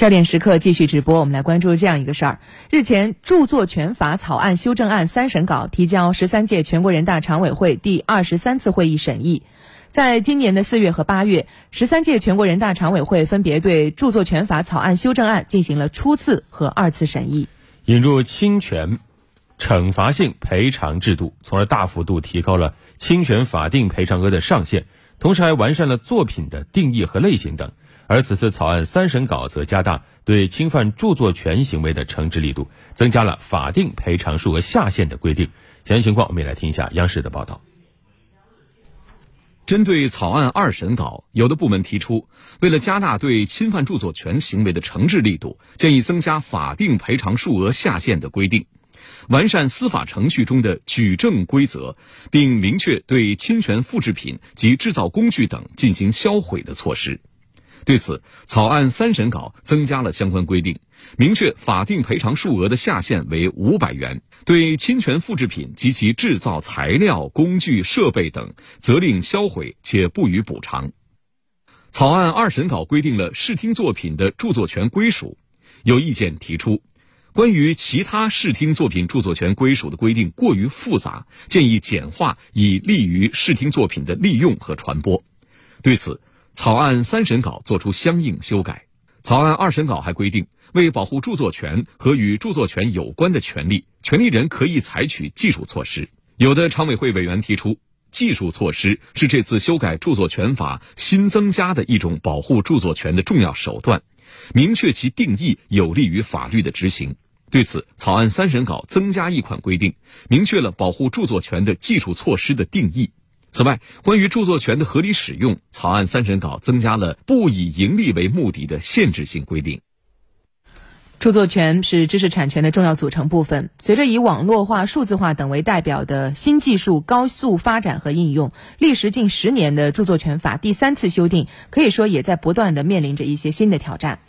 焦点时刻继续直播，我们来关注这样一个事儿。日前，著作权法草案修正案三审稿提交十三届全国人大常委会第二十三次会议审议。在今年的四月和八月，十三届全国人大常委会分别对著作权法草案修正案进行了初次和二次审议，引入侵权惩罚性赔偿制度，从而大幅度提高了侵权法定赔偿额的上限，同时还完善了作品的定义和类型等。而此次草案三审稿则加大对侵犯著作权行为的惩治力度，增加了法定赔偿数额下限的规定。详细情况，我们也来听一下央视的报道。针对草案二审稿，有的部门提出，为了加大对侵犯著作权行为的惩治力度，建议增加法定赔偿数额下限的规定，完善司法程序中的举证规则，并明确对侵权复制品及制造工具等进行销毁的措施。对此，草案三审稿增加了相关规定，明确法定赔偿数额的下限为五百元，对侵权复制品及其制造材料、工具、设备等，责令销毁且不予补偿。草案二审稿规定了视听作品的著作权归属，有意见提出，关于其他视听作品著作权归属的规定过于复杂，建议简化，以利于视听作品的利用和传播。对此，草案三审稿作出相应修改，草案二审稿还规定，为保护著作权和与著作权有关的权利，权利人可以采取技术措施。有的常委会委员提出，技术措施是这次修改著作权法新增加的一种保护著作权的重要手段，明确其定义有利于法律的执行。对此，草案三审稿增加一款规定，明确了保护著作权的技术措施的定义。此外，关于著作权的合理使用，草案三审稿增加了不以盈利为目的的限制性规定。著作权是知识产权的重要组成部分。随着以网络化、数字化等为代表的新技术高速发展和应用，历时近十年的著作权法第三次修订，可以说也在不断的面临着一些新的挑战。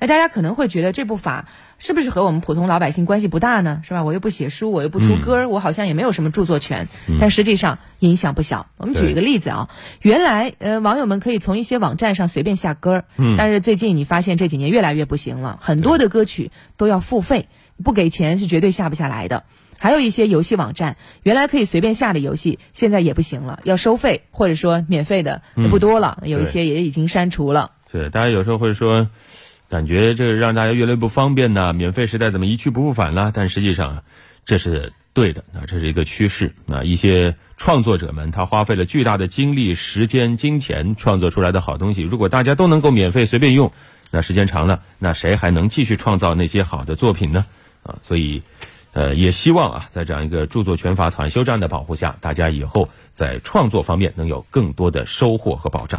那大家可能会觉得这部法是不是和我们普通老百姓关系不大呢？是吧？我又不写书，我又不出歌，我好像也没有什么著作权。但实际上影响不小。我们举一个例子啊，原来呃网友们可以从一些网站上随便下歌，但是最近你发现这几年越来越不行了，很多的歌曲都要付费，不给钱是绝对下不下来的。还有一些游戏网站，原来可以随便下的游戏，现在也不行了，要收费，或者说免费的不多了，有一些也已经删除了。是，大家有时候会说。感觉这个让大家越来越不方便呢，免费时代怎么一去不复返了？但实际上，这是对的啊，这是一个趋势啊。一些创作者们他花费了巨大的精力、时间、金钱创作出来的好东西，如果大家都能够免费随便用，那时间长了，那谁还能继续创造那些好的作品呢？啊，所以，呃，也希望啊，在这样一个著作权法草案修正的保护下，大家以后在创作方面能有更多的收获和保障。